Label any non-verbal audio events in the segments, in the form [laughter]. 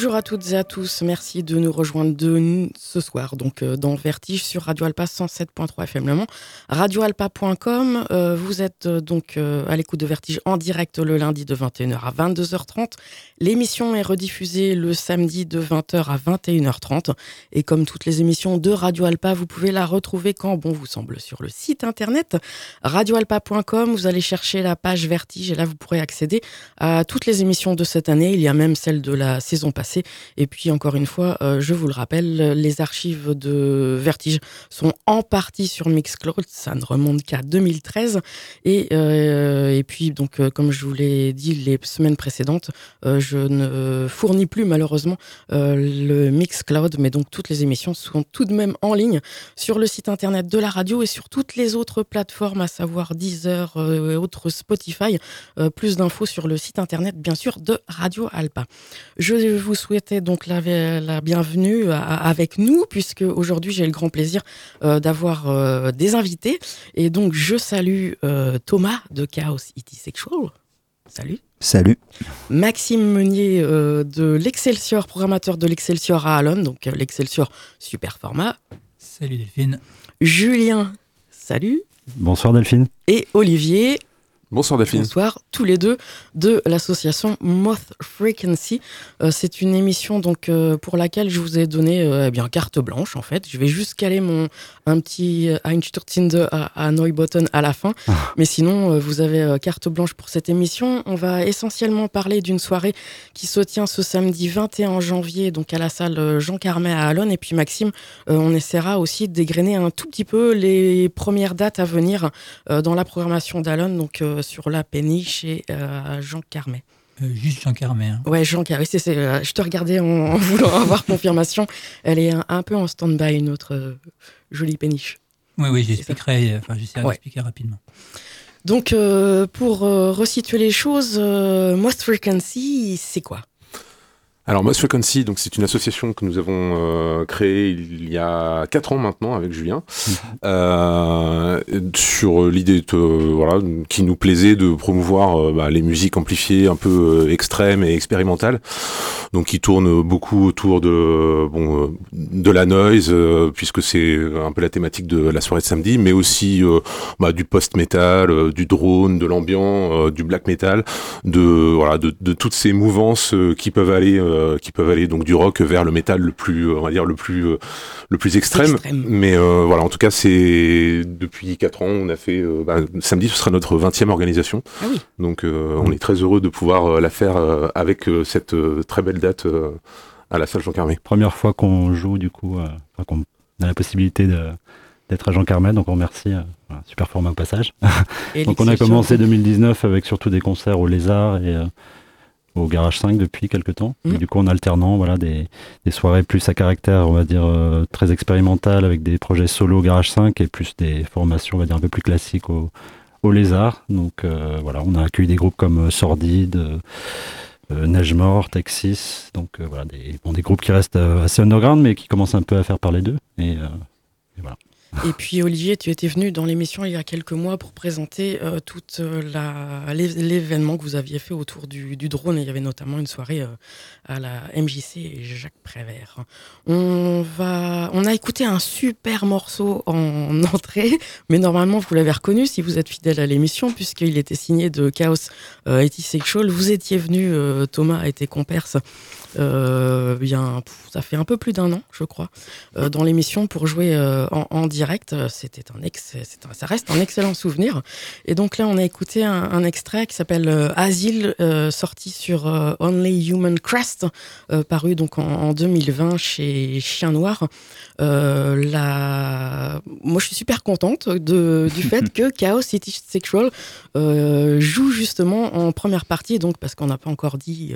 Bonjour à toutes et à tous, merci de nous rejoindre ce soir donc euh, dans Vertige sur Radio Alpa 107.3 FM Le Mans, radioalpa.com. Euh, vous êtes euh, donc à l'écoute de Vertige en direct le lundi de 21h à 22h30. L'émission est rediffusée le samedi de 20h à 21h30 et comme toutes les émissions de Radio Alpa, vous pouvez la retrouver quand bon vous semble sur le site internet radioalpa.com. Vous allez chercher la page Vertige et là vous pourrez accéder à toutes les émissions de cette année. Il y a même celle de la saison Et puis encore une fois, euh, je vous le rappelle, les archives de Vertige sont en partie sur Mixcloud, ça ne remonte qu'à 2013. Et, euh, et puis donc, euh, comme je vous l'ai dit les semaines précédentes, je ne fournis plus malheureusement le Mixcloud, mais donc toutes les émissions sont tout de même en ligne sur le site internet de la radio et sur toutes les autres plateformes, à savoir Deezer et autres Spotify. plus d'infos sur le site internet bien sûr de Radio Alpa. Je vous souhaiter donc la, la bienvenue avec nous, puisque aujourd'hui j'ai le grand plaisir d'avoir des invités. Et donc je salue Thomas de Chaos It Sexual. Salut. Salut. Maxime Meunier de l'Excelsior, programmateur de l'Excelsior à Alon, donc l'Excelsior super format. Salut Delphine. Julien, salut. Bonsoir Delphine. Et Olivier, Bonsoir Delphine. Bonsoir, tous les deux de l'association Moth Frequency. Euh, c'est une émission donc euh, pour laquelle je vous ai donné euh, eh bien carte blanche en fait. Je vais juste caler mon un petit Einstürzende à, à Neubotten à la fin, ah. mais sinon vous avez carte blanche pour cette émission. On va essentiellement parler d'une soirée qui se tient ce samedi 21 janvier donc à la salle Jean Carmet à Alonne et puis Maxime, on essaiera aussi de dégrainer un tout petit peu les premières dates à venir dans la programmation d'Alonne donc sur la péniche et euh, Jean Carmet. Euh, juste Jean Carmet. Hein. Ouais, Jean Carmet. Euh, je te regardais en, [laughs] voulant avoir confirmation. Elle est un, peu en stand-by, notre jolie péniche. Oui, oui, j'expliquerai. Enfin, j'essaierai d'expliquer rapidement. Donc, pour resituer les choses, Most Frequency, c'est quoi? Alors Most Frequency, donc c'est une association que nous avons euh, créée il y a quatre ans maintenant avec Julien, mhm. euh, sur l'idée voilà qui nous plaisait de promouvoir euh, bah, les musiques amplifiées un peu extrêmes et expérimentales, donc qui tournent beaucoup autour de bon de la noise puisque c'est un peu la thématique de la soirée de samedi, mais aussi bah, du post metal, du drone, de l'ambiant, du black metal, de voilà de, de toutes ces mouvances qui peuvent aller euh, qui peuvent aller donc du rock vers le métal le plus, euh, on va dire le plus, euh, le plus extrême. Mais voilà, en tout cas, c'est depuis 4 ans, on a fait. Bah, samedi, ce sera notre 20e organisation. Ah oui. Donc, on est très heureux de pouvoir la faire avec cette très belle date à la salle Jean Carmet. Première fois qu'on joue, du coup, qu'on a la possibilité d'être à Jean Carmet, donc on remercie. super format au passage. [laughs] donc on a commencé 2019 avec surtout des concerts au Lézard et au Garage 5 depuis quelques temps. Mmh. du coup, en alternant voilà, des, soirées plus à caractère, on va dire, euh, très expérimental avec des projets solo au Garage 5 et plus des formations, on va dire, un peu plus classiques au, au Lézard. Donc euh, voilà, on a accueilli des groupes comme euh, Sordide, Neige Mort, Texas. Donc voilà, des, bon, des groupes qui restent assez underground mais qui commencent un peu à faire parler d'eux. et voilà. Et puis Olivier, tu étais venu dans l'émission il y a quelques mois pour présenter euh, tout euh, l'événement que vous aviez fait autour du, drone. il y avait notamment une soirée euh, à la MJC et Jacques Prévert. On, va, on a écouté un super morceau en [laughs] entrée, mais normalement vous l'avez reconnu si vous êtes fidèle à l'émission, puisqu'il était signé de Chaos euh. Vous étiez venu, Thomas était comperse euh, bien, ça fait un peu plus d'un an, je crois, euh, dans l'émission pour jouer euh, en, direct. C'était un, ex, ça reste un excellent souvenir. Et donc là, on a écouté un, extrait qui s'appelle Asile, sorti sur Only Human Crest, paru donc en, 2020 chez Chien Noir. la... Moi, je suis super contente de, du fait [laughs] que Chaos City Sexual joue justement en première partie, donc parce qu'on n'a pas encore dit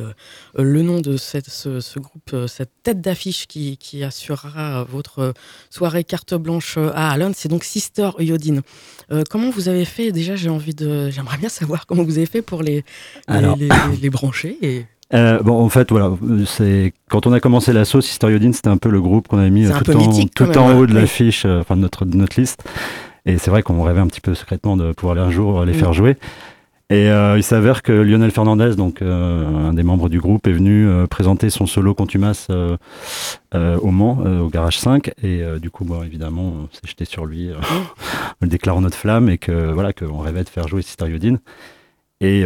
le nom de cette ce, groupe, euh, cette tête d'affiche qui, assurera votre soirée carte blanche à Allen, c'est donc Sister Yodine. Euh, comment vous avez fait? Déjà, j'ai envie de, j'aimerais bien savoir [laughs] comment vous avez fait pour les, les, brancher et... [coughs] Euh, bon, en fait, voilà, c'est quand on a commencé l'assaut, Sister Yodine, c'était un peu le groupe qu'on avait mis tout, en, tout en, haut de l'affiche, enfin de notre, de notre liste. Et c'est vrai qu'on rêvait un petit peu secrètement de pouvoir un jour les faire jouer. Et euh, il s'avère que Lionel Fernandez, donc euh, un des membres du groupe, est venu euh, présenter son solo Contumace au Mans, au Garage 5. Et du coup, moi, évidemment, on s'est jeté sur lui, [laughs] en le déclarant notre flamme et que voilà, qu'on rêvait de faire jouer Sister Yodine. Et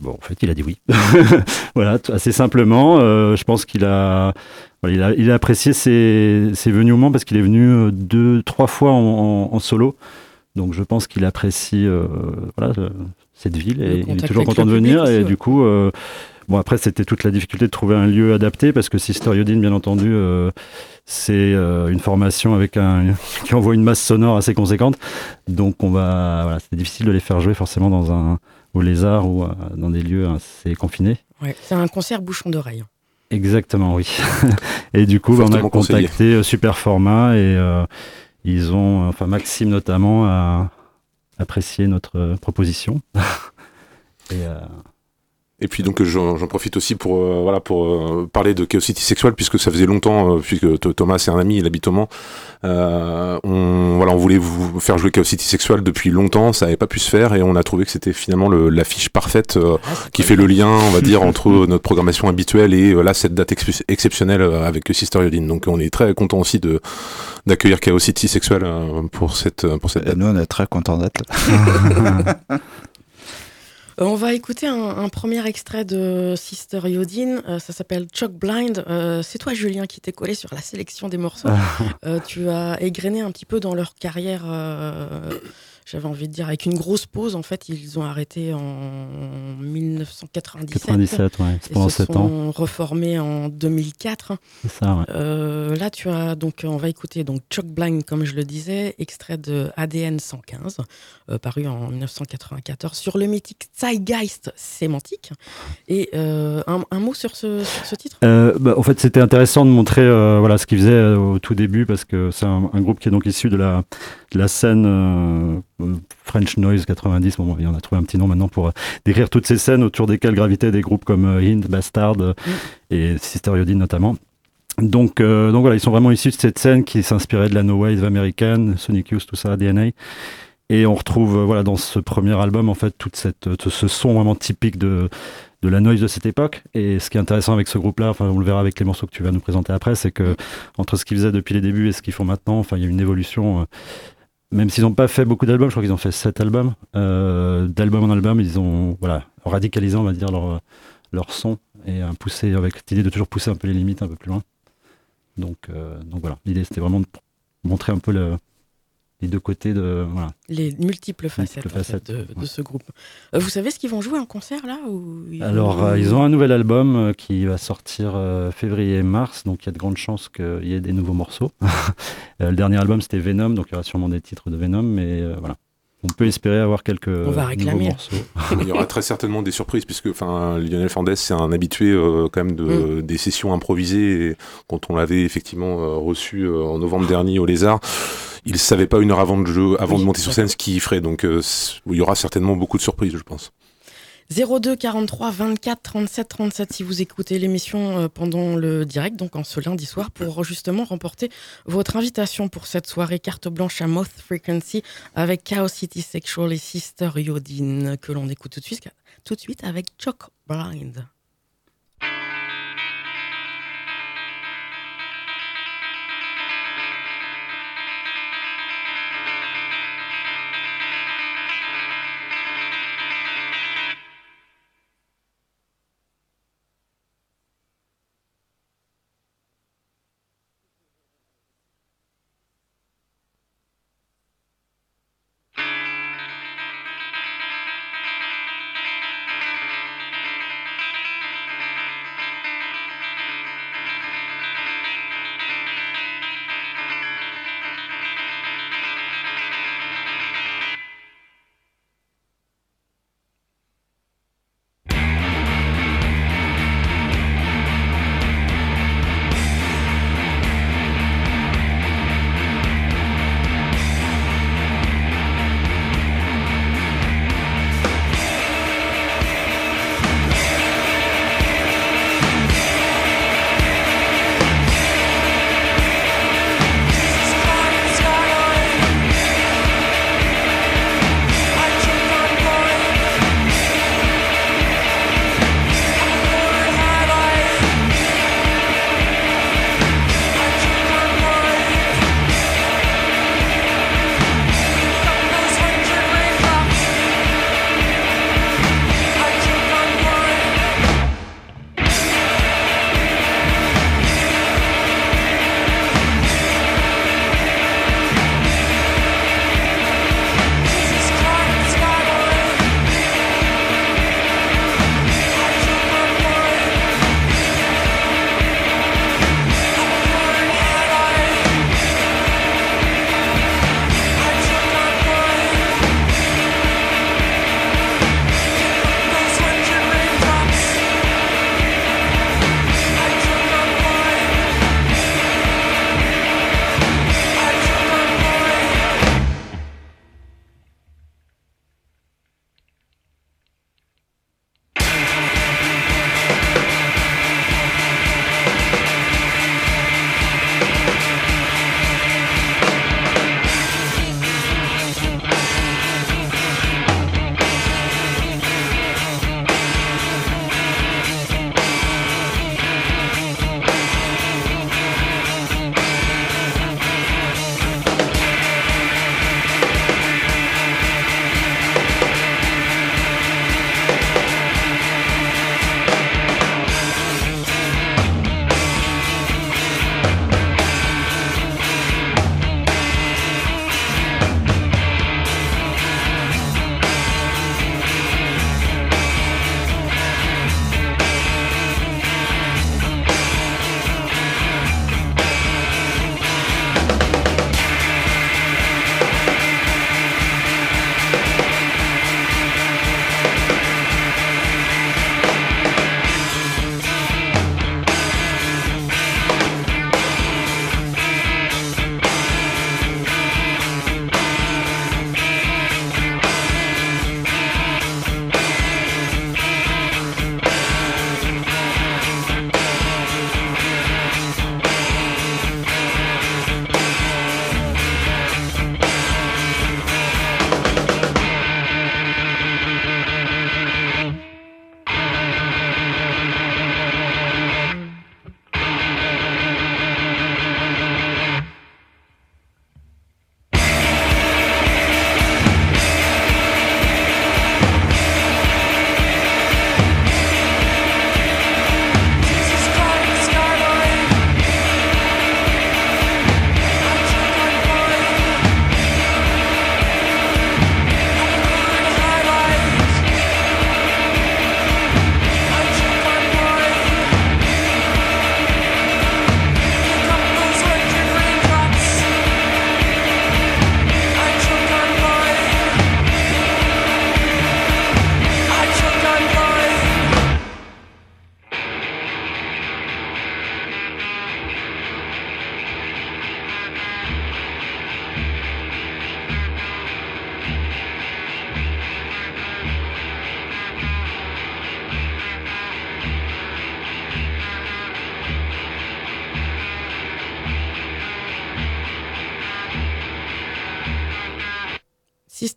bon, en fait, il a dit oui. [laughs] voilà, assez simplement. je pense qu'il a, il a, il a apprécié ses, ses venues au Mans parce qu'il est venu deux, trois fois en, en, solo. Donc je pense qu'il apprécie voilà, cette ville et il est toujours content de venir. et du coup, euh, bon après c'était toute la difficulté de trouver un lieu adapté parce que Sister Yodine, bien entendu, euh, c'est euh, une formation avec un [laughs] qui envoie une masse sonore assez conséquente. Donc on va, voilà, c'est difficile de les faire jouer forcément dans un au lézard ou dans des lieux assez confinés. Ouais, c'est un concert bouchon d'oreille. Exactement, oui. [laughs] et du coup, bah, on a contacté Super Format et ils ont, enfin Maxime notamment, a, apprécié notre euh, proposition. [laughs] euh, Et puis donc j'en profite aussi pour euh, voilà pour euh, parler de Chaos City Sexual puisque ça faisait longtemps euh, puisque Thomas c'est un ami il habite au Mans. on voilà on voulait vous faire jouer Chaos City Sexual depuis longtemps ça n'avait pas pu se faire et on a trouvé que c'était finalement l'affiche parfaite ah, qui fait le lien on va dire [laughs] entre notre programmation habituelle et là cette date exceptionnelle avec Sister Yodine. Donc on est très content aussi de d'accueillir Chaos City Sexual pour cette pour cette date. Nous on est très content d'être là. [laughs] [laughs] Euh, on va écouter un, premier extrait de Sister Yodine. Euh, ça s'appelle Choc Blind. Euh, c'est toi, Julien, qui t'es collé sur la sélection des morceaux. tu as égrené un petit peu dans leur carrière j'avais envie de dire, avec une grosse pause. En fait, ils ont arrêté en 1997. 97, ouais. C'est pendant 7 ans. Ils reformés en 2004. C'est ça, ouais. Euh, là, tu as donc, on va écouter donc Chuck Blind, comme je le disais, extrait de ADN 115, euh, paru en 1994, sur le mythique Zeitgeist sémantique. Et euh, un, mot sur ce, sur ce titre? Bah, En fait, c'était intéressant de montrer voilà, ce qu'ils faisaient au tout début, parce que c'est un, un, groupe qui est donc issu de la, de la scène French Noise 90, bon, on a trouvé un petit nom maintenant pour euh, décrire toutes ces scènes autour desquelles gravitaient des groupes comme euh, Hint, Bastard euh, mm. et Sister Yodine notamment. Donc, donc voilà, ils sont vraiment issus de cette scène qui s'inspirait de la No Wave américaine, Sonic Youth, tout ça, DNA. Et on retrouve voilà dans ce premier album en fait toute cette ce son vraiment typique de de la noise de cette époque. Et ce qui est intéressant avec ce groupe-là, enfin on le verra avec les morceaux que tu vas nous présenter après, c'est que entre ce qu'ils faisaient depuis les débuts et ce qu'ils font maintenant, enfin il y a une évolution même s'ils n'ont pas fait beaucoup d'albums, je crois qu'ils ont fait sept albums. Euh, D'album en album, ils ont voilà, radicalisé, on va dire, leur, leur son et poussé avec l'idée de toujours pousser un peu les limites un peu plus loin. Donc, euh, donc voilà, l'idée c'était vraiment de montrer un peu le, les deux côtés de voilà. les multiples facettes, de, ce groupe. Euh, vous savez ce qu'ils vont jouer en concert là ou Alors euh, ils ont un nouvel album euh, qui va sortir février et mars, donc il y a de grandes chances qu'il y ait des nouveaux morceaux. [laughs] le dernier album c'était Venom, donc il y aura sûrement des titres de Venom, mais voilà. On peut espérer avoir quelques On va réclamer. morceaux. [laughs] [laughs] il y aura très certainement des surprises puisque enfin Lionel Fandès c'est un habitué quand même de, mm. des sessions improvisées et quand on l'avait effectivement reçu en novembre dernier au Lézard il savait pas une heure avant de jeu, avant de monter sur scène ce qu'il ferait. Donc euh, il y aura certainement beaucoup de surprises, je pense. 02 43 24 37 37 si vous écoutez l'émission euh, pendant le direct, donc en ce lundi soir, pour justement remporter votre invitation pour cette soirée carte blanche à Moth Frequency avec Chaos City Sexual et Sister Yodine que l'on écoute tout de suite, tout de suite avec Choc Blind.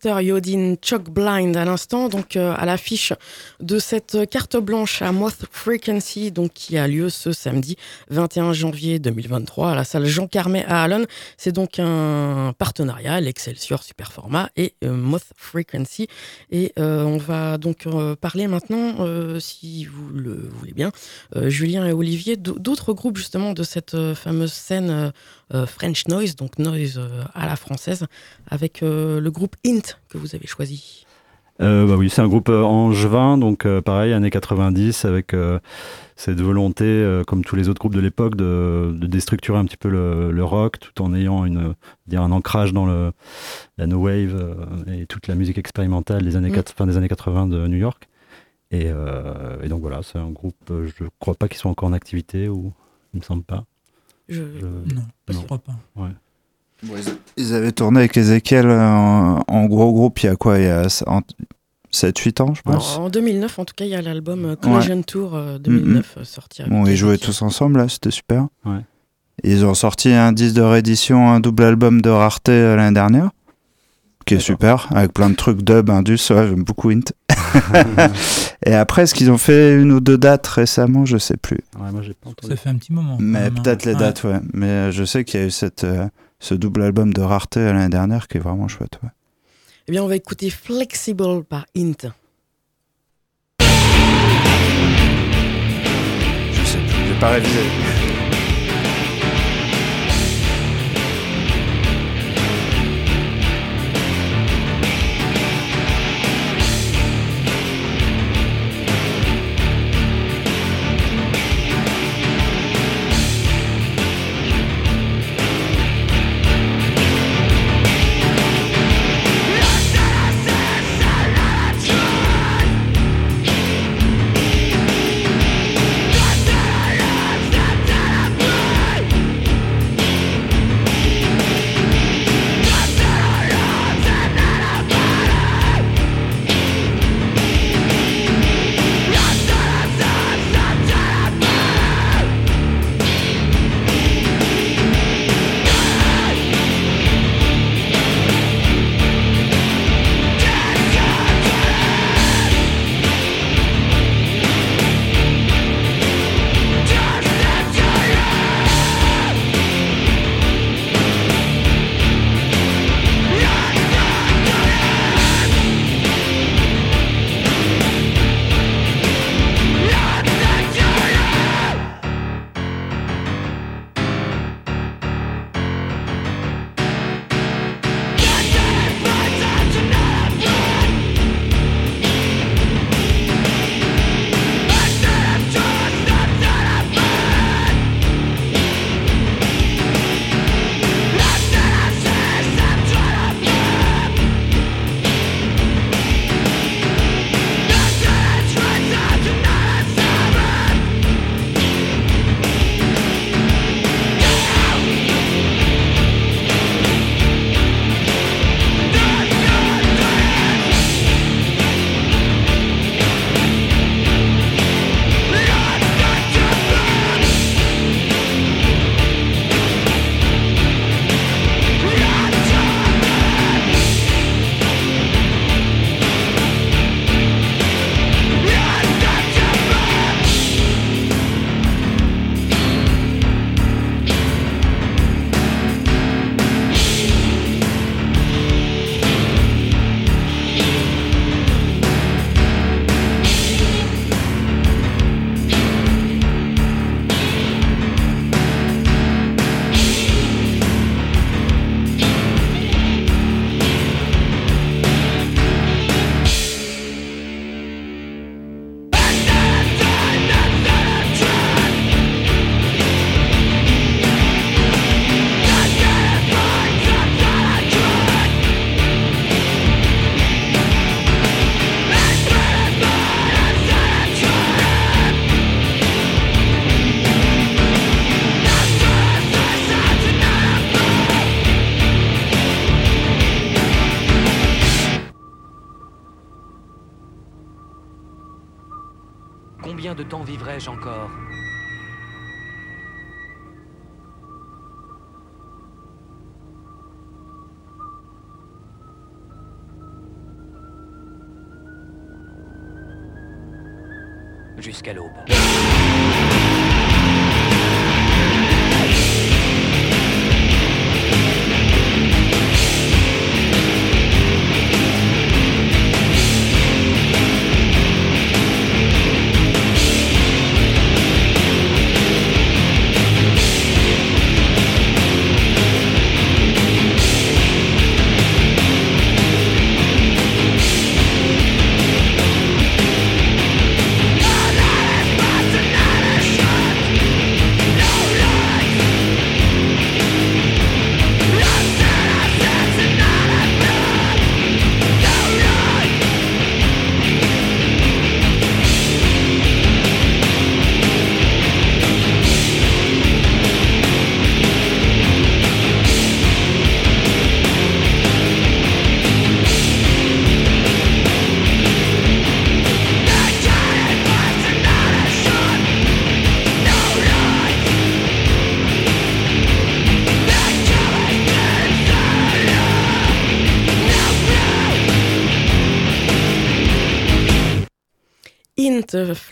Yodin Chock Blind à l'instant, donc euh, à l'affiche de cette carte blanche à Moth Frequency, donc qui a lieu ce samedi 21 janvier 2023 à la salle Jean Carmet à Allen. C'est donc un partenariat, l'Excelsior Superformat et euh, Moth Frequency. Et euh, on va donc parler maintenant, si vous le voulez bien, Julien et Olivier, d'autres groupes justement de cette fameuse scène French Noise, donc noise à la française, avec le groupe Int que vous avez choisi. Euh, bah oui, c'est un groupe euh, angevin, donc euh, pareil, années 90, avec cette volonté, comme tous les autres groupes de l'époque, de, déstructurer un petit peu le, rock, tout en ayant une, dire un ancrage dans le, la no wave et toute la musique expérimentale des années, mm. fin des années 80 de New York. Et, donc voilà, c'est un groupe, je ne crois pas qu'ils soient encore en activité, ou il me semble pas. Je... Non, je crois pas. Ouais ils avaient tourné avec Ezekiel en, en gros groupe il y a quoi Il y a 7-8 ans, je pense. En 2009, en tout cas, il y a l'album euh, Collision Tour 2009 euh, mm-hmm. euh, sorti. bon, ils jouaient tous ensemble, là, c'était super. Ils ont sorti un disque de réédition, un double album de rareté l'année dernière, qui est super, avec plein de trucs dub, indus, ouais, j'aime beaucoup Int. [laughs] Et après, est-ce qu'ils ont fait une ou deux dates récemment? Je sais plus. Ouais, moi, pas Ça fait un petit moment. Mais peut-être les dates, ouais. Mais je sais qu'il y a eu cette ce double album de rareté l'année dernière qui est vraiment chouette. Ouais. Eh bien, on va écouter Flexible par Int. Je sais plus, j'ai pas révisé.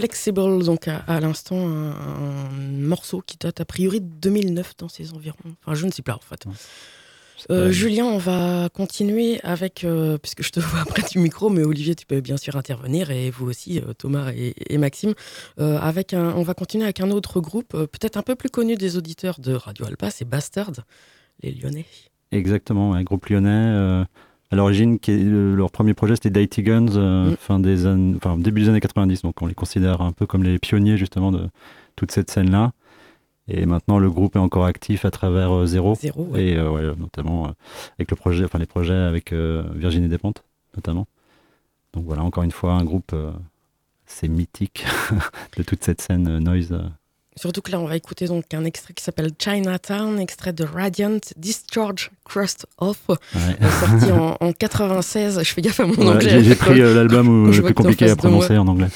Flexible, donc à, l'instant, un, morceau qui date a priori de 2009 dans ces environs. Enfin, je ne sais pas en fait. Euh, Julien, on va continuer avec, euh, puisque je te [laughs] vois après du micro, mais Olivier, tu peux bien sûr intervenir, et vous aussi, euh, Thomas et, Maxime. avec un, on va continuer avec un autre groupe, peut-être un peu plus connu des auditeurs de Radio Alpa, c'est Bastard, les Lyonnais. Exactement, un groupe lyonnais à l'origine, leur premier projet, c'était Dighty Guns, euh, mm. fin des enfin, début des années 90. Donc on les considère un peu comme les pionniers justement de toute cette scène-là. Et maintenant, le groupe est encore actif à travers euh, Zéro. Et euh, notamment avec le projet, enfin les projets avec Virginie Despentes, notamment. Donc voilà, encore une fois, un groupe, c'est mythique [laughs] de toute cette scène noise Surtout que là, on va écouter donc un extrait qui s'appelle Chinatown, extrait de Radiant Discharge Crust Off, euh, sorti en, [laughs] en, 96. Je fais gaffe à mon anglais. J'ai pris euh, l'album [laughs] le plus compliqué à prononcer en anglais.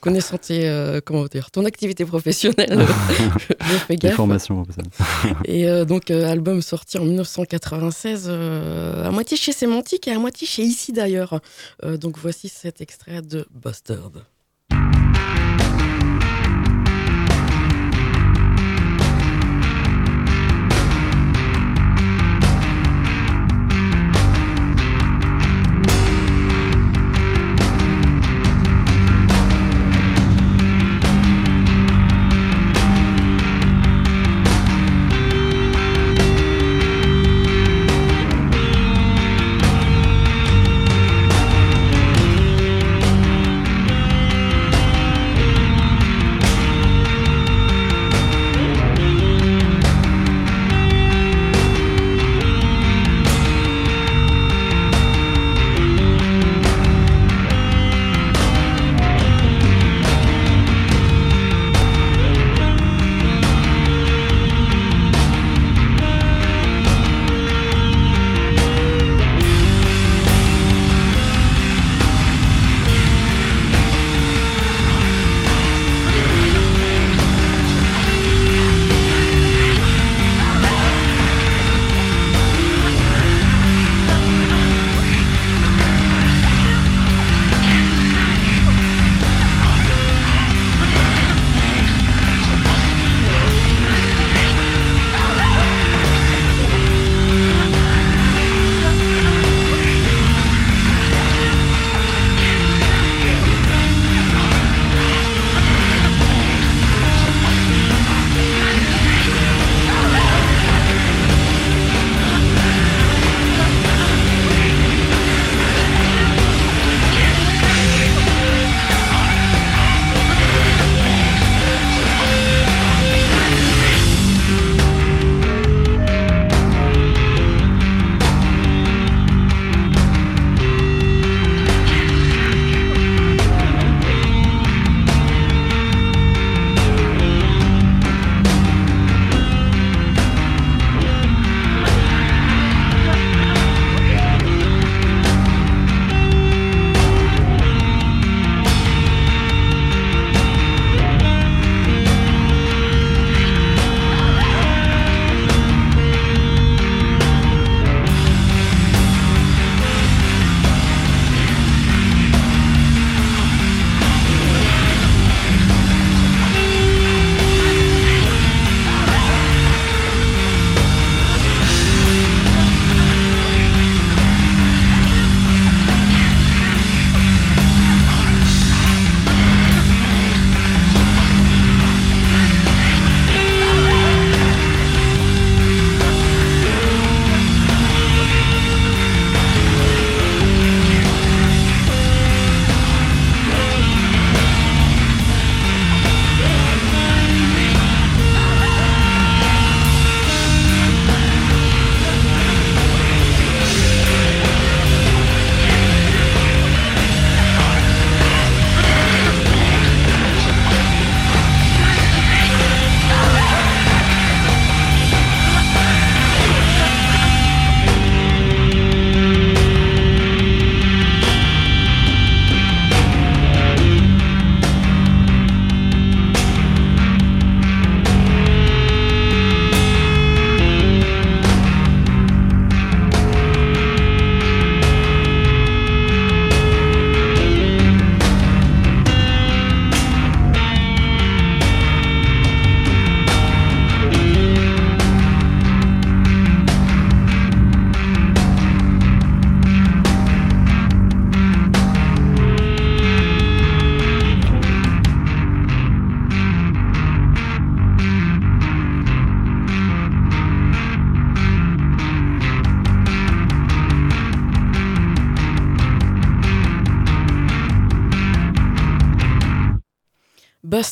Connaissant [laughs] euh, comment dire, ton activité professionnelle, je, fais gaffe. Formation Et donc, album sorti en 1996, à moitié chez Sémantique et à moitié chez Ici d'ailleurs. donc voici cet extrait de Bastard.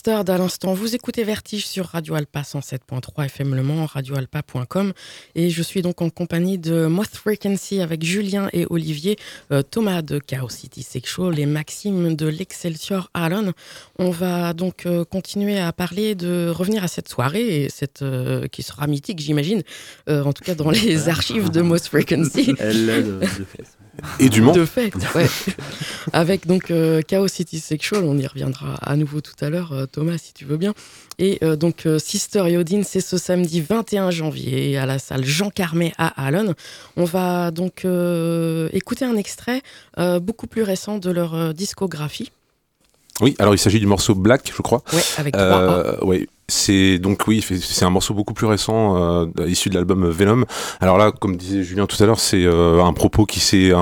Bustard à l'instant. Vous écoutez Vertige sur Radio Alpa 107.3 FM Le Mans, radioalpa.com. Et je suis donc en compagnie de Moth Frequency avec Julien et Olivier, euh, Thomas de Chaos City Sexual et Maxime de l'Excelsior Allen. On va donc euh, continuer à parler de revenir à cette soirée, et cette, euh, qui sera mythique, j'imagine, en tout cas dans [laughs] les archives de Moth Frequency. Elle et du Mans. De fait, [laughs] ouais. Avec donc euh, Chaos City Sexual, on y reviendra à nouveau tout à l'heure, euh, Thomas, si tu veux bien. Et euh, donc Sister Yodin, c'est ce samedi 21 janvier à la salle Jean Carmet à Allen. On va donc écouter un extrait beaucoup plus récent de leur discographie. Oui, alors il s'agit du morceau Black, je crois. Ouais, avec trois Oui, c'est donc oui, c'est un morceau beaucoup plus récent euh, issu de l'album Venom. Alors là, comme disait Julien tout à l'heure, c'est euh, un propos qui s'est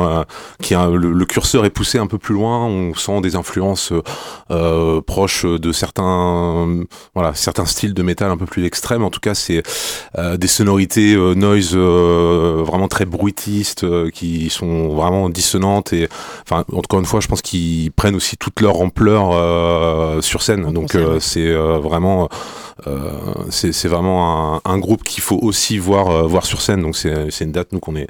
qui a le, curseur est poussé un peu plus loin. On sent des influences euh, proches de certains voilà certains styles de métal un peu plus extrêmes. En tout cas, c'est euh, des sonorités noise vraiment très bruitistes qui sont vraiment dissonantes et enfin encore une fois, je pense qu'ils prennent aussi toute leur ampleur sur scène. Donc c'est vraiment euh, c'est vraiment un, groupe qu'il faut aussi voir, euh, voir sur scène. Donc c'est une date nous qu'on est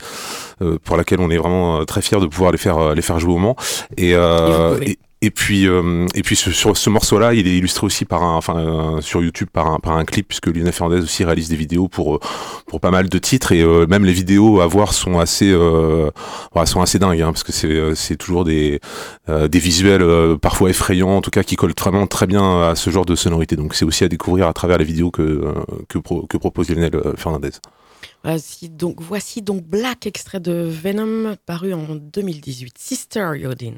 euh, pour laquelle on est vraiment très fiers de pouvoir les faire les faire jouer au Mans. Et, et, et puis, euh, et puis sur ce morceau-là, il est illustré aussi par un, enfin, euh, sur YouTube par un, par un clip, puisque Luna Fernandez aussi réalise des vidéos pour, euh, pour pas mal de titres, et même les vidéos à voir sont assez, sont assez dingues, hein, parce que c'est, c'est toujours des, des visuels parfois effrayants, en tout cas qui collent vraiment très bien à ce genre de sonorité. Donc c'est aussi à découvrir à travers les vidéos que, que, que propose Lionel Fernandez. Voici donc, voici donc Black, extrait de Venom, paru en 2018. Sister Yodin.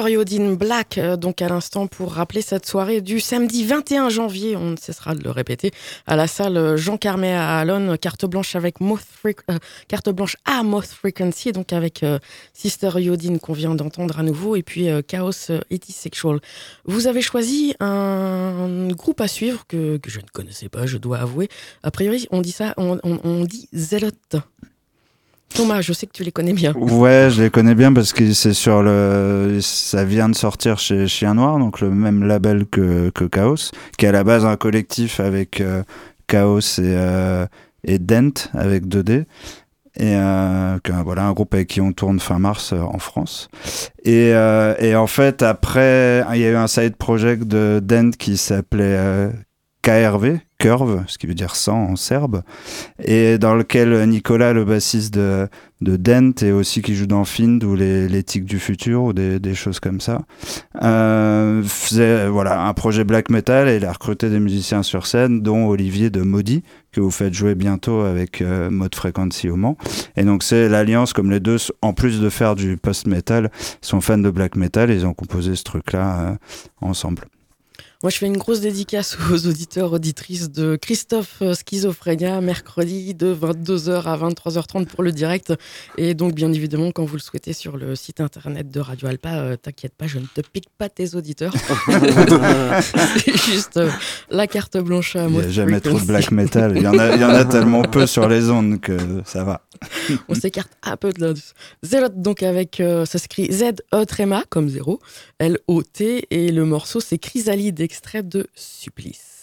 Sister Yodin Black, euh, donc à l'instant pour rappeler cette soirée du samedi 21 janvier, on ne cessera de le répéter, à la salle Jean Carmet à Alon, carte blanche avec Moth euh, à Moth Frequency, donc avec euh, Sister Yodin qu'on vient d'entendre à nouveau, et puis Chaos Sexual. Vous avez choisi un groupe à suivre que, que, je ne connaissais pas, je dois avouer. A priori, on dit ça, on, on, dit Zealot. Thomas, je sais que tu les connais bien. Ouais, je les connais bien parce que c'est sur le, ça vient de sortir chez Chien Noir, donc le même label que, que Chaos, qui est à la base un collectif avec euh, Chaos et, euh, et Dent avec 2D. Et euh, voilà un groupe avec qui on tourne fin mars en France. Et, et en fait après il y a eu un side project de Dent qui s'appelait KRV, Curve, ce qui veut dire 100 en serbe, et dans lequel Nicolas, le bassiste de, de Dent, et aussi qui joue dans Find ou les, les Tics du futur ou des, des choses comme ça, euh, faisait voilà, un projet black metal et il a recruté des musiciens sur scène, dont Olivier de Maudit, que vous faites jouer bientôt avec euh, Mode Frequency au Mans. Et donc c'est l'alliance, comme les deux, en plus de faire du post-metal, sont fans de black metal et ils ont composé ce truc-là euh, ensemble. Moi, je fais une grosse dédicace [laughs] aux auditeurs, auditrices de Christophe Schizophrénia, mercredi de 22h à 23h30 pour le direct. Et donc, bien évidemment, quand vous le souhaitez sur le site internet de Radio Alpa, euh, t'inquiète pas, je ne te pique pas tes auditeurs. [laughs] C'est juste euh, la carte blanche à moi. Il n'y a jamais trop de black metal. Il y, en a, il y en a tellement peu sur les ondes que ça va. On s'écarte un peu de l'indus. Zélot, donc avec, euh, ça s'écrit Z-E-Tréma, comme zéro, L-O-T, et le morceau c'est Chrysalide extrait de Supplice.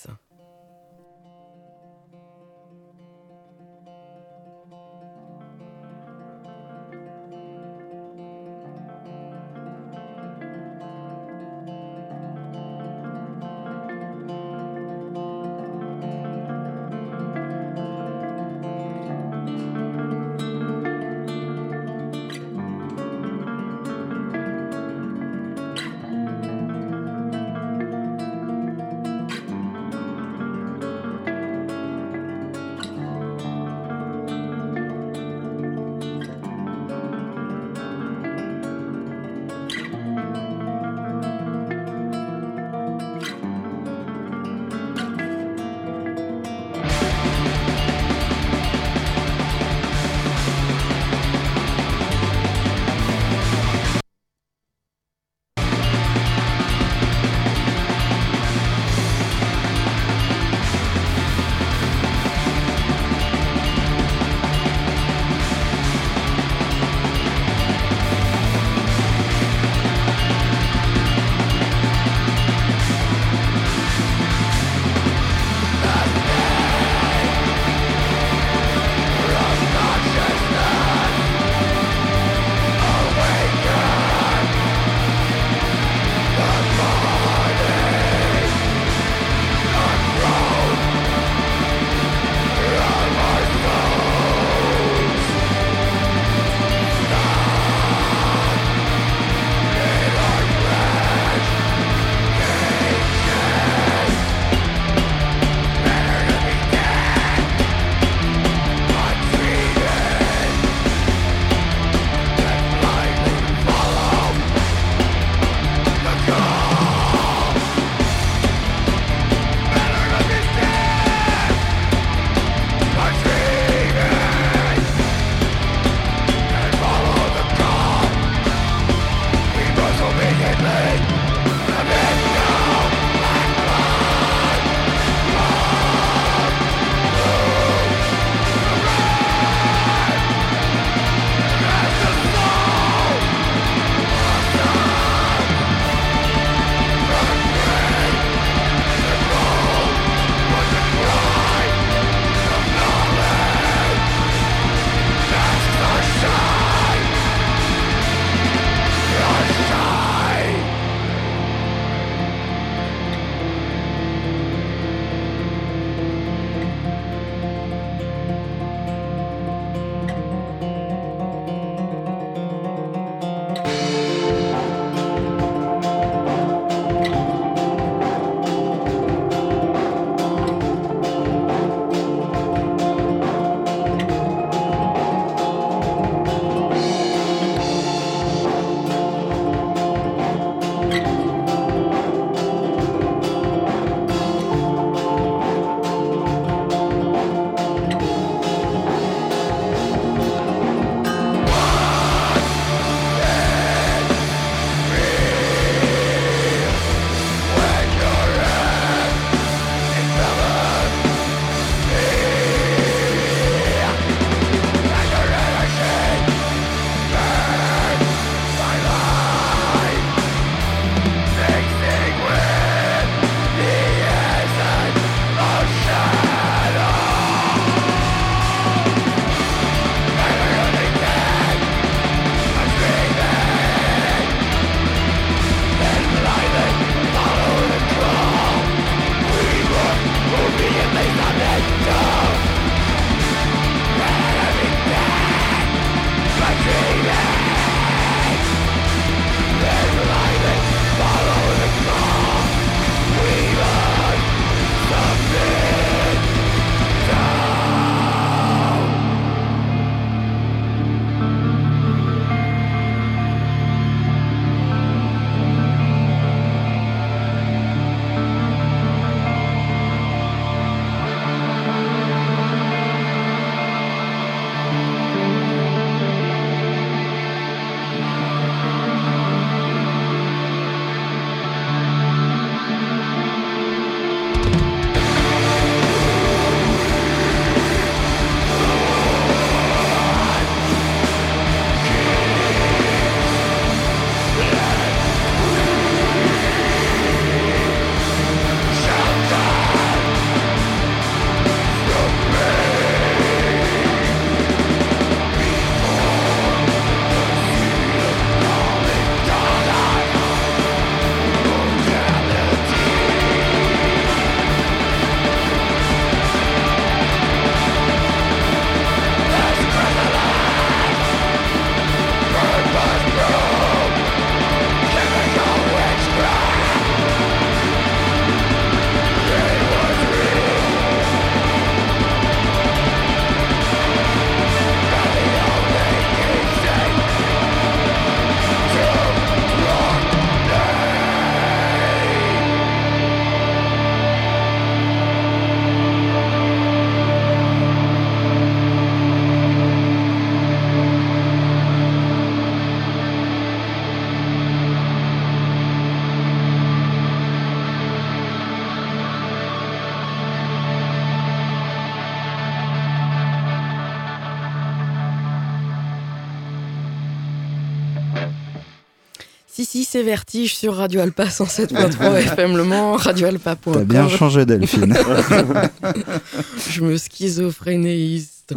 Si, si, c'est Vertige sur Radio Alpa 107.3 [laughs] FM Le Mans, radioalpa.com. T'as bien changé, Delphine. [laughs] Je me schizophrénéiste.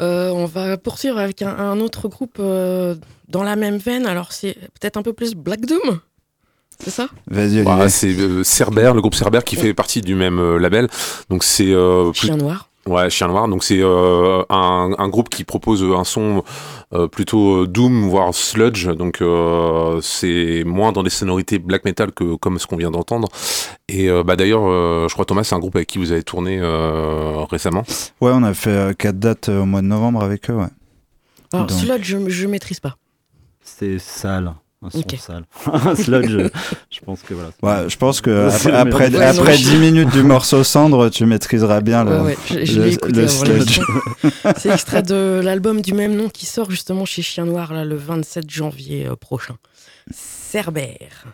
Euh, on va poursuivre avec un, autre groupe euh, dans la même veine. Alors, c'est peut-être un peu plus Black Doom c'est ça? Vas-y, bah, C'est euh, Cerber, le groupe Cerber qui fait partie du même label. Donc c'est Chien Noir. Ouais, Chien Noir. Donc c'est euh, un, un, groupe qui propose un son euh, plutôt doom, voire sludge. Donc euh, c'est moins dans des sonorités black metal que comme ce qu'on vient d'entendre. Et bah d'ailleurs, je crois Thomas, c'est un groupe avec qui vous avez tourné récemment. Ouais, on a fait quatre dates au mois de novembre avec eux. Ouais. Alors sludge, je, je maîtrise pas. C'est sale un son sale. [laughs] un sludge, je pense que voilà. Ouais, je pense que après, après, 10 minutes du [laughs] morceau cendre, tu maîtriseras bien le, ouais, le, sludge. [laughs] C'est extrait de l'album du même nom qui sort justement chez Chien Noir là, le 27 janvier euh, prochain. Cerbère.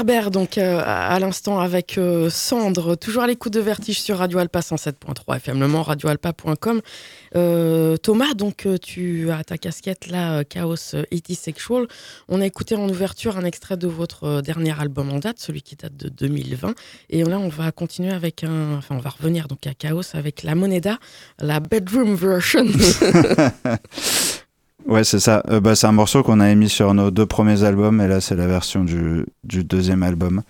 Herbert, donc euh, à l'instant avec euh, Sandre, toujours à l'écoute de Vertige sur Radio Alpa 107.3 FM, le radioalpa.com. Euh, Thomas, donc tu as ta casquette là, Chaos E.T. Sexual. On a écouté en ouverture un extrait de votre dernier album en date, celui qui date de 2020. Et là, on va continuer avec un. Enfin, on va revenir donc à Chaos avec la Moneda, la bedroom version. [laughs] [laughs] Ouais, c'est ça. Euh, bah, c'est un morceau qu'on a émis sur nos deux premiers albums, et là, c'est la version du, du deuxième album.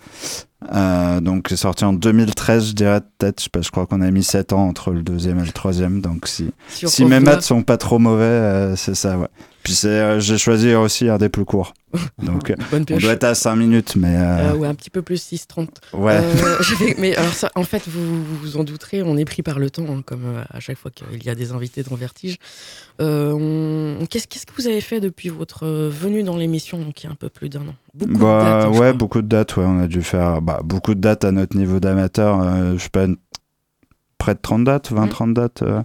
Euh, donc, c'est sorti en 2013, je dirais, peut-être. Je, je crois qu'on a mis 7 ans entre le deuxième et le troisième. Donc, si, si mes maths sont pas trop mauvais, euh, c'est ça, ouais. Puis c'est, j'ai choisi aussi un des plus courts. [laughs] Donc, on doit être à 5 minutes, mais. Euh... ouais, un petit peu plus 6-30. Ouais. [laughs] mais alors, ça, en fait, vous vous en douterez, on est pris par le temps, hein, comme à chaque fois qu'il y a des invités dans Vertige. Euh, qu'est-ce, qu'est-ce que vous avez fait depuis votre venue dans l'émission, qui est un peu plus d'un an? Beaucoup bah, de dates. Hein, ouais, beaucoup de dates, ouais. On a dû faire bah, beaucoup de dates à notre niveau d'amateur. Euh, je sais pas, près de 30 dates, 20-30 mmh. dates, euh,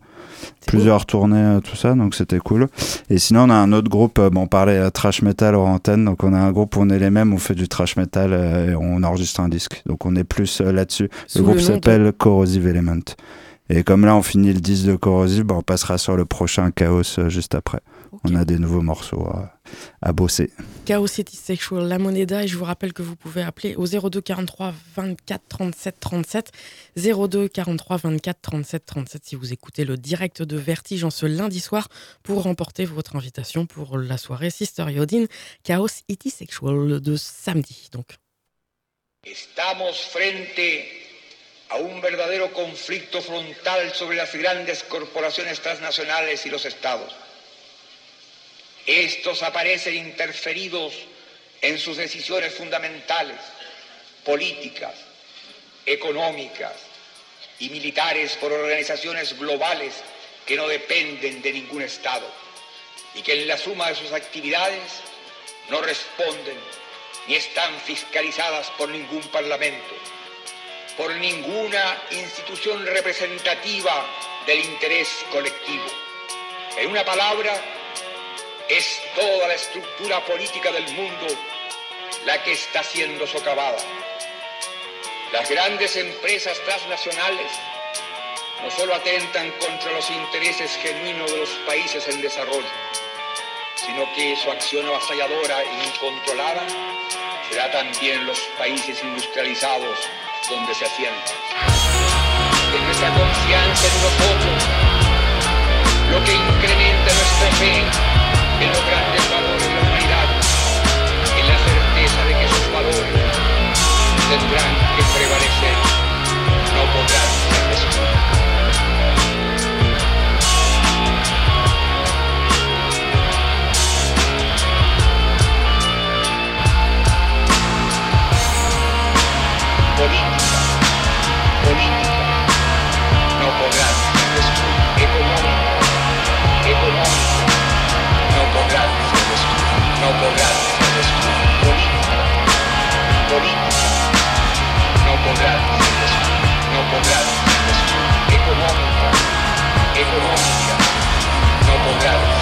plusieurs tournées, euh, tout ça, donc c'était cool. Et sinon, on a un autre groupe, bon, on parlait trash metal hors antenne, donc on a un groupe où on est les mêmes, on fait du trash metal et on enregistre un disque. Donc on est plus là-dessus. Le groupe s'appelle Corrosive Element. Et comme là, on finit le disque de Corrosive, bah, on passera sur le prochain Chaos juste après. On a des nouveaux morceaux à, bosser. Chaos City Sexual, La Moneda, et je vous rappelle que vous pouvez appeler au 02 43 24 37 37, 02 43 24 37 37 si vous écoutez le direct de Vertige en ce lundi soir pour remporter votre invitation pour la soirée Sister Yodin Chaos City Sexual de samedi. Donc. Estamos frente a un verdadero conflicto frontal sobre las grandes corporaciones transnacionales y los estados. Estos aparecen interferidos en sus decisiones fundamentales, políticas, económicas y militares por organizaciones globales que no dependen de ningún Estado y que en la suma de sus actividades no responden ni están fiscalizadas por ningún parlamento, por ninguna institución representativa del interés colectivo. En una palabra, es toda la estructura política del mundo la que está siendo socavada. Las grandes empresas transnacionales no solo atentan contra los intereses genuinos de los países en desarrollo, sino que su acción avasalladora e incontrolada será también los países industrializados donde se asientan. Es nuestra confianza en nosotros lo que incrementa nuestra fe en los grandes valores de la humanidad, en la certeza de que esos valores tendrán no podrás. Política, política, no podrás, no podrás, económica, económica, no podrás.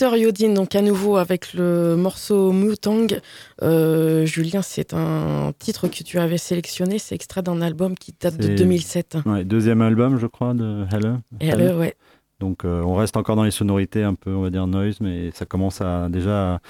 C'était Sister Yodin, donc à nouveau avec le morceau Mutang. Euh, Julien, c'est un titre que tu avais sélectionné, c'est extrait d'un album qui date de 2007. Ouais, deuxième album, je crois, de Helle. Helle, ouais. Donc euh, on reste encore dans les sonorités un peu, on va dire, noise, mais ça commence à déjà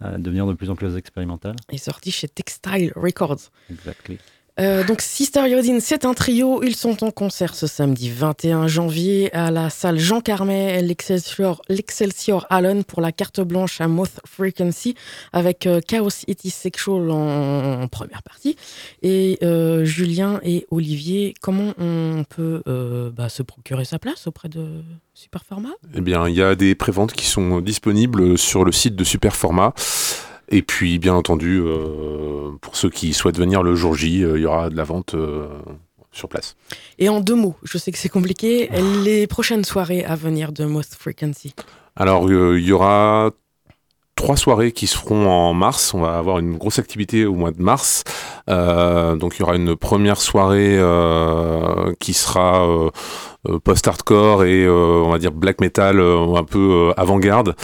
à, devenir de plus en plus expérimental. Et sorti chez Textile Records. Exactement. Euh, donc Sister Yodin, c'est un trio. Ils sont en concert ce samedi 21 janvier à la salle Jean Carmet, l'Excelsior, l'Excelsior Allen pour la carte blanche à Moth Frequency avec euh, Chaos It Is Sexual en, première partie. Et euh, Julien et Olivier, comment on peut bah, se procurer sa place auprès de Superformat? Eh bien, il y a des préventes qui sont disponibles sur le site de Superformat. Et puis, bien entendu, euh, pour ceux qui souhaitent venir le jour J, euh, il y aura de la vente euh, sur place. Et en deux mots, je sais que c'est compliqué, les prochaines soirées à venir de Most Frequency Alors, il y aura trois soirées qui seront en mars. On va avoir une grosse activité au mois de mars. Donc il y aura une première soirée qui sera euh, post-hardcore et euh, on va dire black metal euh, un peu avant-garde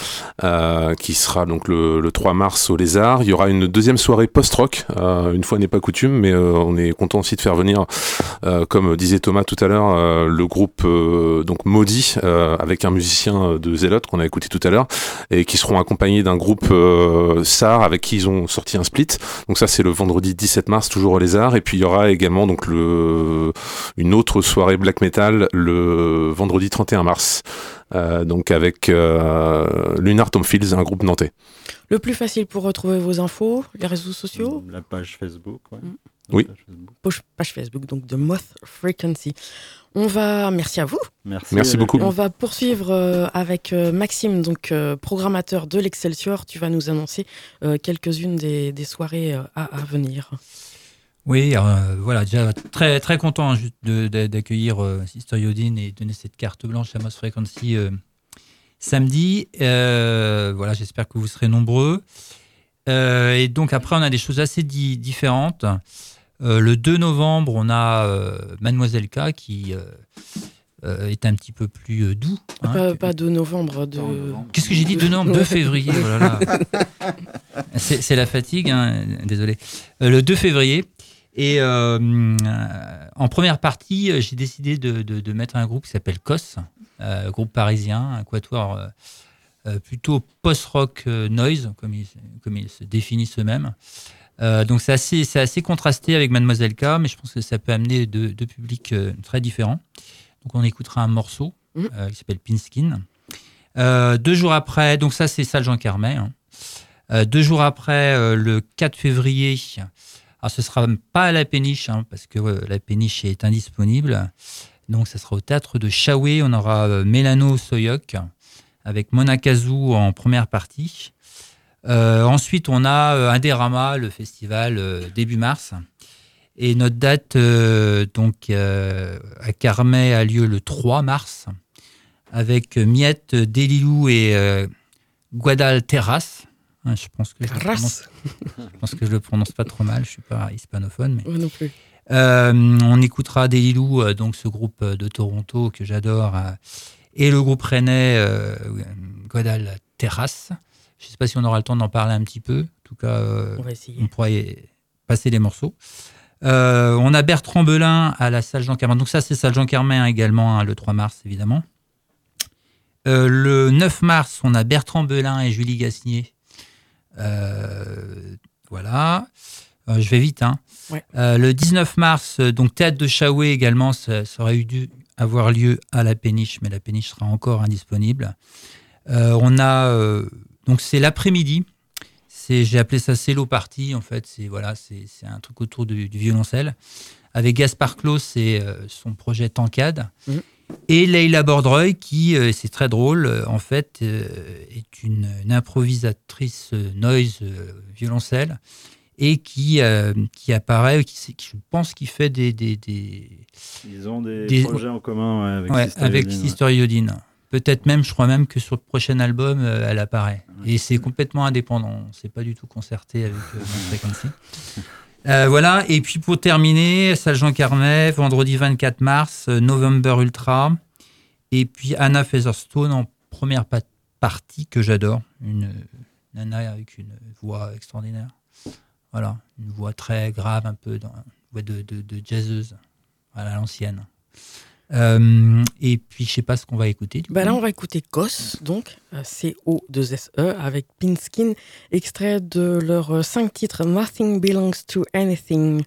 qui sera donc le, 3 mars au Lézard. Il y aura une deuxième soirée post-rock, une fois n'est pas coutume, mais on est content aussi de faire venir, comme disait Thomas tout à l'heure, le groupe donc Maudit avec un musicien de Zealot qu'on a écouté tout à l'heure et qui seront accompagnés d'un groupe SAR avec qui ils ont sorti un split. Donc ça c'est le vendredi 17 mars toujours au Lézard et puis il y aura également donc le une autre soirée black metal le vendredi 31 mars, euh, donc avec euh, Lunar Tom Fields, un groupe nantais. Le plus facile pour retrouver vos infos, les réseaux sociaux? La page Facebook, mm. Oui. Page Facebook. donc de Moth Frequency. On va, merci à vous. Merci, merci beaucoup. On va poursuivre euh, avec Maxime, donc programmateur de l'Excelsior. Tu vas nous annoncer quelques-unes des, soirées à, venir. Oui, euh, voilà, déjà très, très content d'accueillir euh, Sister Yodin et donner cette carte blanche à Moss Frequency euh, samedi. voilà, j'espère que vous serez nombreux. et donc après, on a des choses assez différentes. le 2 novembre, on a Mademoiselle K qui est un petit peu plus doux. Hein, pas, 2 novembre. De... Qu'est-ce que j'ai dit 2 novembre? 2 février. Oh [laughs] C'est la fatigue, hein, désolé. le 2 février, et euh, en première partie, euh, j'ai décidé de, mettre un groupe qui s'appelle COS, euh, groupe parisien, un quatuor plutôt post-rock noise, comme ils, comme ils se définissent eux-mêmes. donc c'est assez, assez contrasté avec Mademoiselle K, mais je pense que ça peut amener deux, publics très différents. Donc on écoutera un morceau mmh. qui s'appelle Pinskin. deux jours après, donc ça c'est Salle Jean Carmet. Hein. deux jours après, le 4 février, ce sera pas à la péniche, hein, parce que la péniche est indisponible. Donc, ce sera au théâtre de Chaoué. On aura euh, Mélano Soyok avec Mona Kazoo en première partie. Euh, ensuite, on a euh, Indérama, le festival début mars. Et notre date donc à Carmet a lieu le 3 mars avec Miette, Delilou et Guadal Terrasse. Je pense que je, je pense que je le prononce pas trop mal. Je suis pas hispanophone, mais. non plus. Euh, on écoutera Delilou, euh, donc ce groupe euh, de Toronto que j'adore, et le groupe rennais Godal Terrasse. Je ne sais pas si on aura le temps d'en parler un petit peu. En tout cas, on, va on pourrait passer les morceaux. on a Bertrand Belin à la salle Jean Carmin. Donc ça, c'est salle Jean Carmin également, hein, le 3 mars, évidemment. le 9 mars, on a Bertrand Belin et Julie Gasnier euh, voilà. Euh, je vais vite. Hein. Euh, le 19 mars, donc théâtre de Chaoué également, ça, aurait eu dû avoir lieu à la péniche, mais la péniche sera encore indisponible. on a donc c'est l'après-midi. j'ai appelé ça Cello Party en fait. C'est voilà, c'est, un truc autour du, violoncelle avec Gaspard Claus et son projet Tancade. Mmh. Et Leila Bordreuil, qui, euh, c'est très drôle, euh, en fait, euh, est une, improvisatrice noise violoncelle et qui, qui apparaît, qui, je pense qu'il fait des, des, Ils ont des, projets en commun avec, Sister, Yodine. Peut-être même, je crois même que sur le prochain album, elle apparaît. Et c'est complètement indépendant. C'est pas du tout concerté avec Frequency. [laughs] Euh, voilà, et puis pour terminer, Salle Jean Carmet, vendredi 24 mars, euh, November Ultra, et puis Anna Featherstone en première partie que j'adore. Une nana avec une voix extraordinaire. Voilà, une voix très grave, un peu, dans, une voix de, de, à l'ancienne. Euh, et puis, je sais pas ce qu'on va écouter. Bah là, on va écouter Kos, donc euh, C-O-2-S-E, avec Pinskin, extrait de leur 5 titres Nothing Belongs to Anything.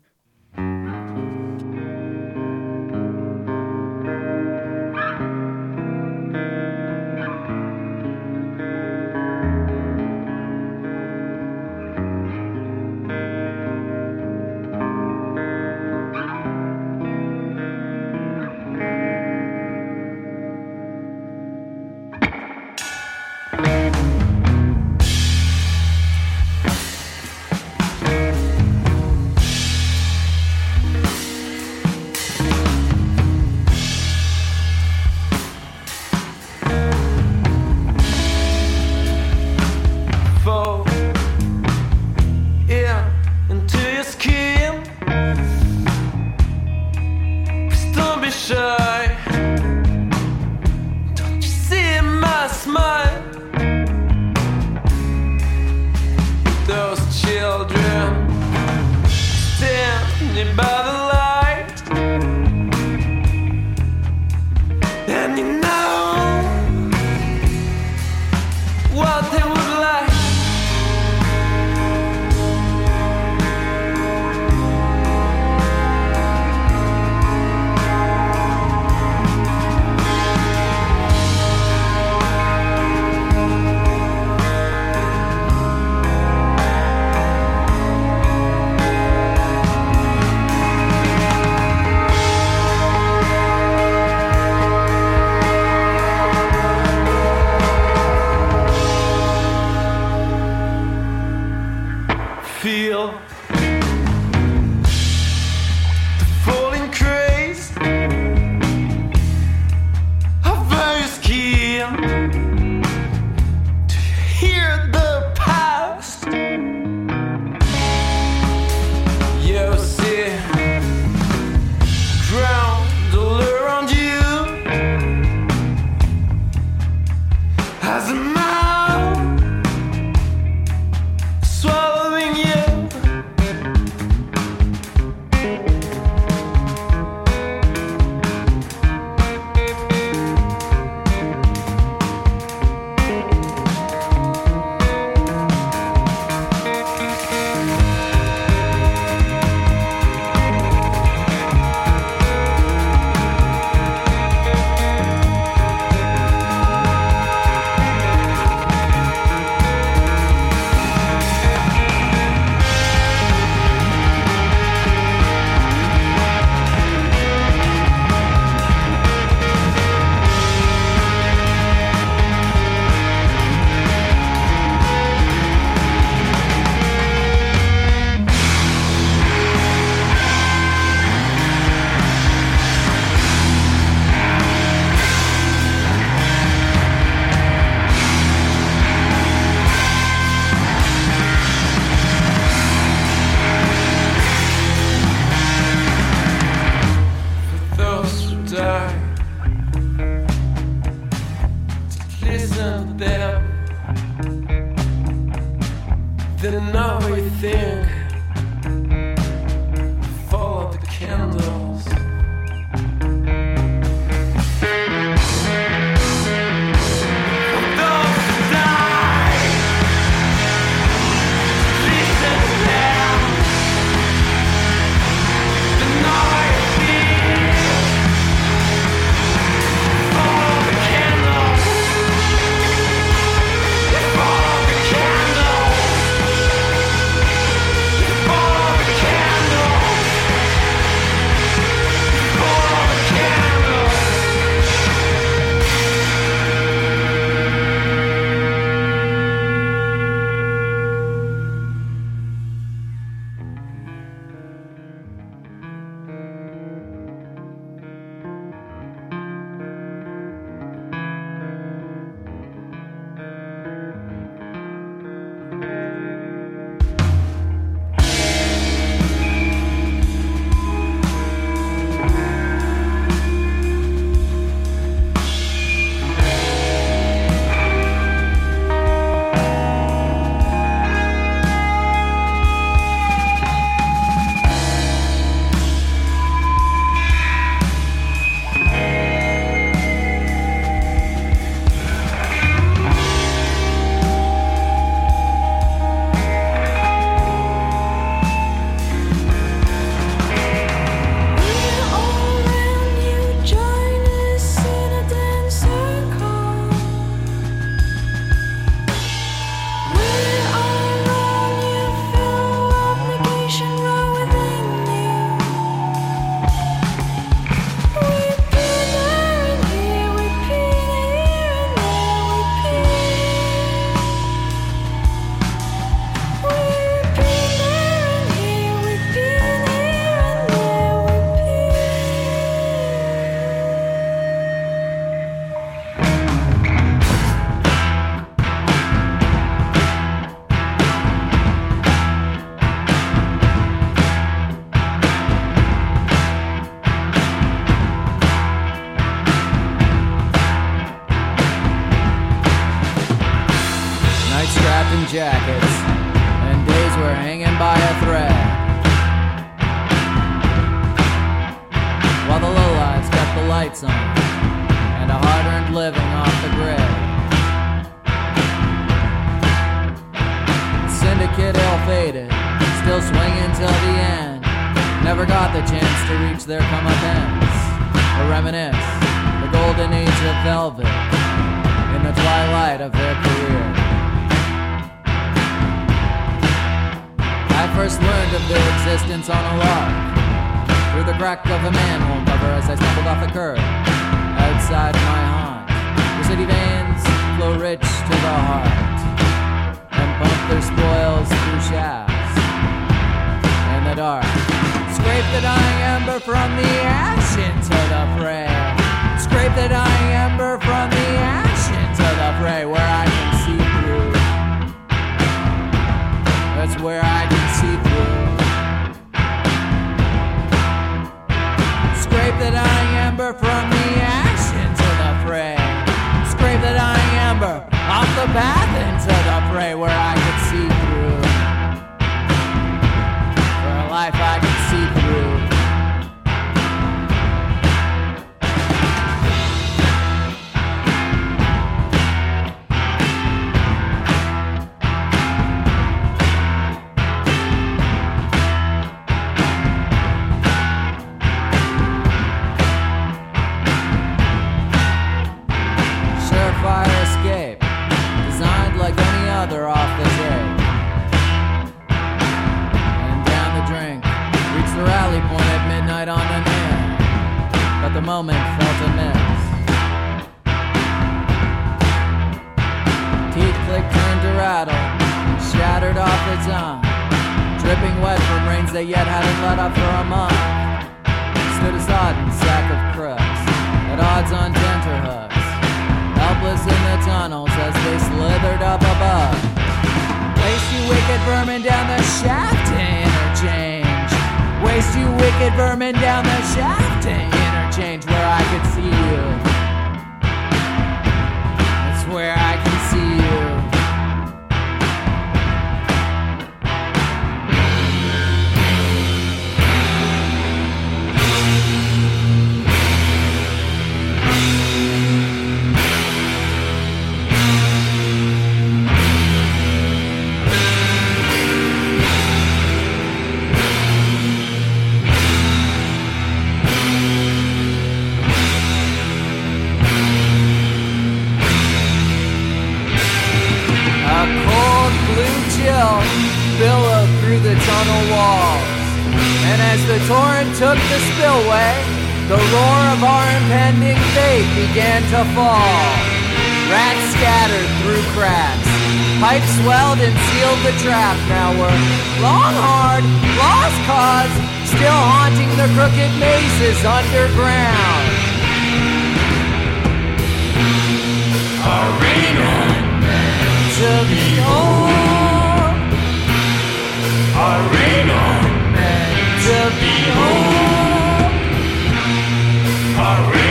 Of their existence on a lark through the crack of a manhole cover as I stumbled off the curb outside my haunt. The city veins flow rich to the heart and pump their spoils through shafts in the dark. Scrape the dying ember from the ash into the fray. Scrape the dying ember from the ash into the fray where I can see through. That's where I can see Scrape the dying ember from the ash into the fray. Scrape the dying ember off the path into the fray where I could see through. For a life I can the moment felt amiss. Teeth clicked, turned to rattle, shattered off the tongue. Dripping wet from rains that yet hadn't let up for a month. Stood a sodden sack of crooks, at odds on tenterhooks helpless in the tunnels as they slithered up above. Waste you wicked vermin down the shaft to interchange. Waste you wicked vermin down the shaft interchange where I could see you. That's where I can billowed through the tunnel walls. And as the torrent took the spillway, the roar of our impending fate began to fall. Rats scattered through cracks. Pipes swelled and sealed the trap. Now we're long hard, lost cause, still haunting the crooked mazes underground. Arena to behold. Arena meant to behold. Arena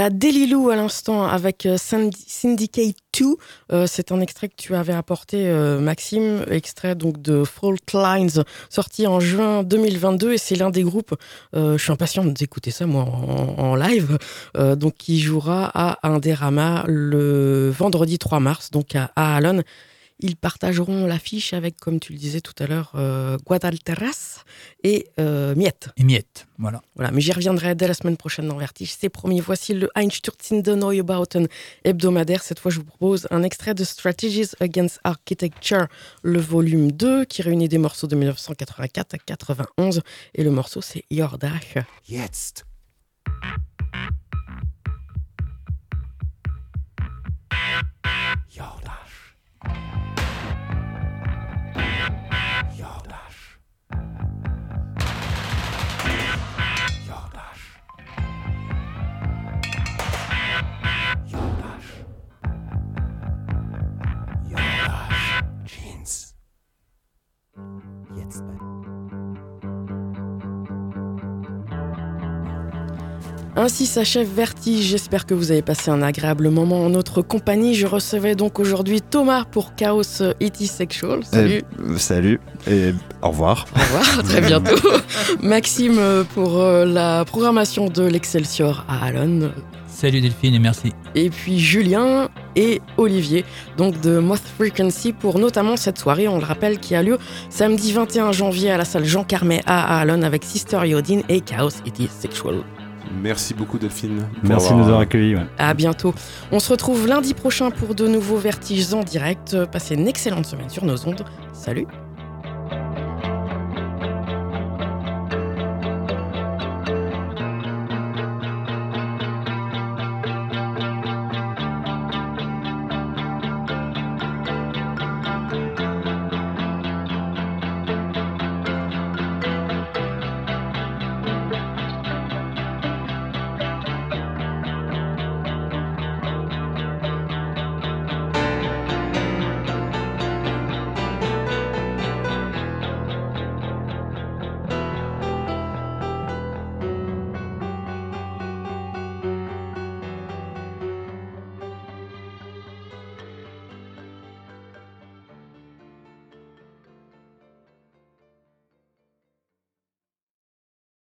a Delilou à l'instant avec euh, Syndicate 2. Euh, c'est un extrait que tu avais apporté, euh, Maxime, extrait donc de Fault Lines, sorti en juin 2022. Et c'est l'un des groupes, je suis impatient d'écouter ça moi en, live, donc qui jouera à Indérama le vendredi 3 mars, donc à, à. Ils partageront l'affiche avec, comme tu le disais tout à l'heure, euh, Guadalteras et euh, Miette. Et Miette, voilà. Voilà, mais j'y reviendrai dès la semaine prochaine dans Vertige. C'est promis. Voici le Einstürzende Neubauten hebdomadaire. Cette fois, je vous propose un extrait de Strategies Against Architecture, le volume 2, qui réunit des morceaux de 1984 à 91. Et le morceau, c'est Yordach. Jetzt. Ainsi s'achève Vertige. J'espère que vous avez passé un agréable moment en notre compagnie. Je recevais donc aujourd'hui Thomas pour Chaos It Sexual. Salut. Euh, salut et au revoir. Au revoir, très bientôt. [laughs] Maxime pour euh, la programmation de l'Excelsior à Allen. Salut Delphine et merci. Et puis Julien et Olivier, donc de Moth Frequency, pour notamment cette soirée, on le rappelle, qui a lieu samedi 21 janvier à la salle Jean Carmet à Allen avec Sister Yodine et Chaos It Is Sexual. Merci beaucoup Delphine. Merci de nous avoir accueillis. À bientôt. On se retrouve lundi prochain pour de nouveaux vertiges en direct. Passez une excellente semaine sur nos ondes. Salut